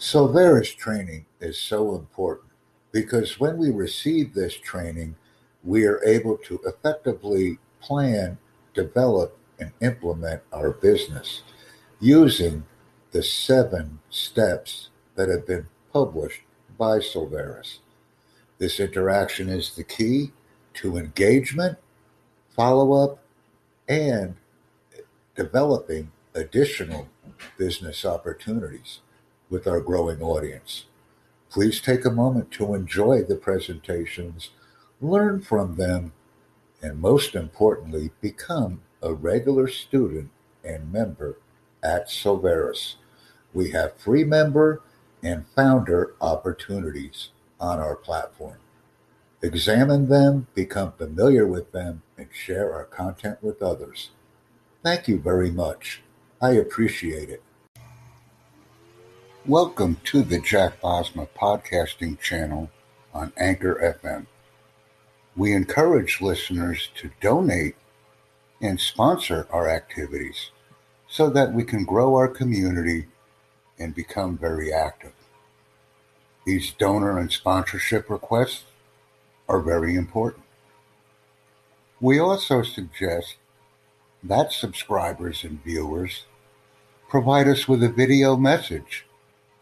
Silveris training is so important because when we receive this training, we are able to effectively plan, develop, and implement our business using the seven steps that have been published by Silveris. This interaction is the key to engagement, follow up, and developing additional business opportunities with our growing audience. Please take a moment to enjoy the presentations, learn from them, and most importantly, become a regular student and member at Silveris. We have free member and founder opportunities on our platform. Examine them, become familiar with them, and share our content with others. Thank you very much. I appreciate it. Welcome to the Jack Bosma podcasting channel on Anchor FM. We encourage listeners to donate and sponsor our activities so that we can grow our community and become very active. These donor and sponsorship requests are very important. We also suggest that subscribers and viewers provide us with a video message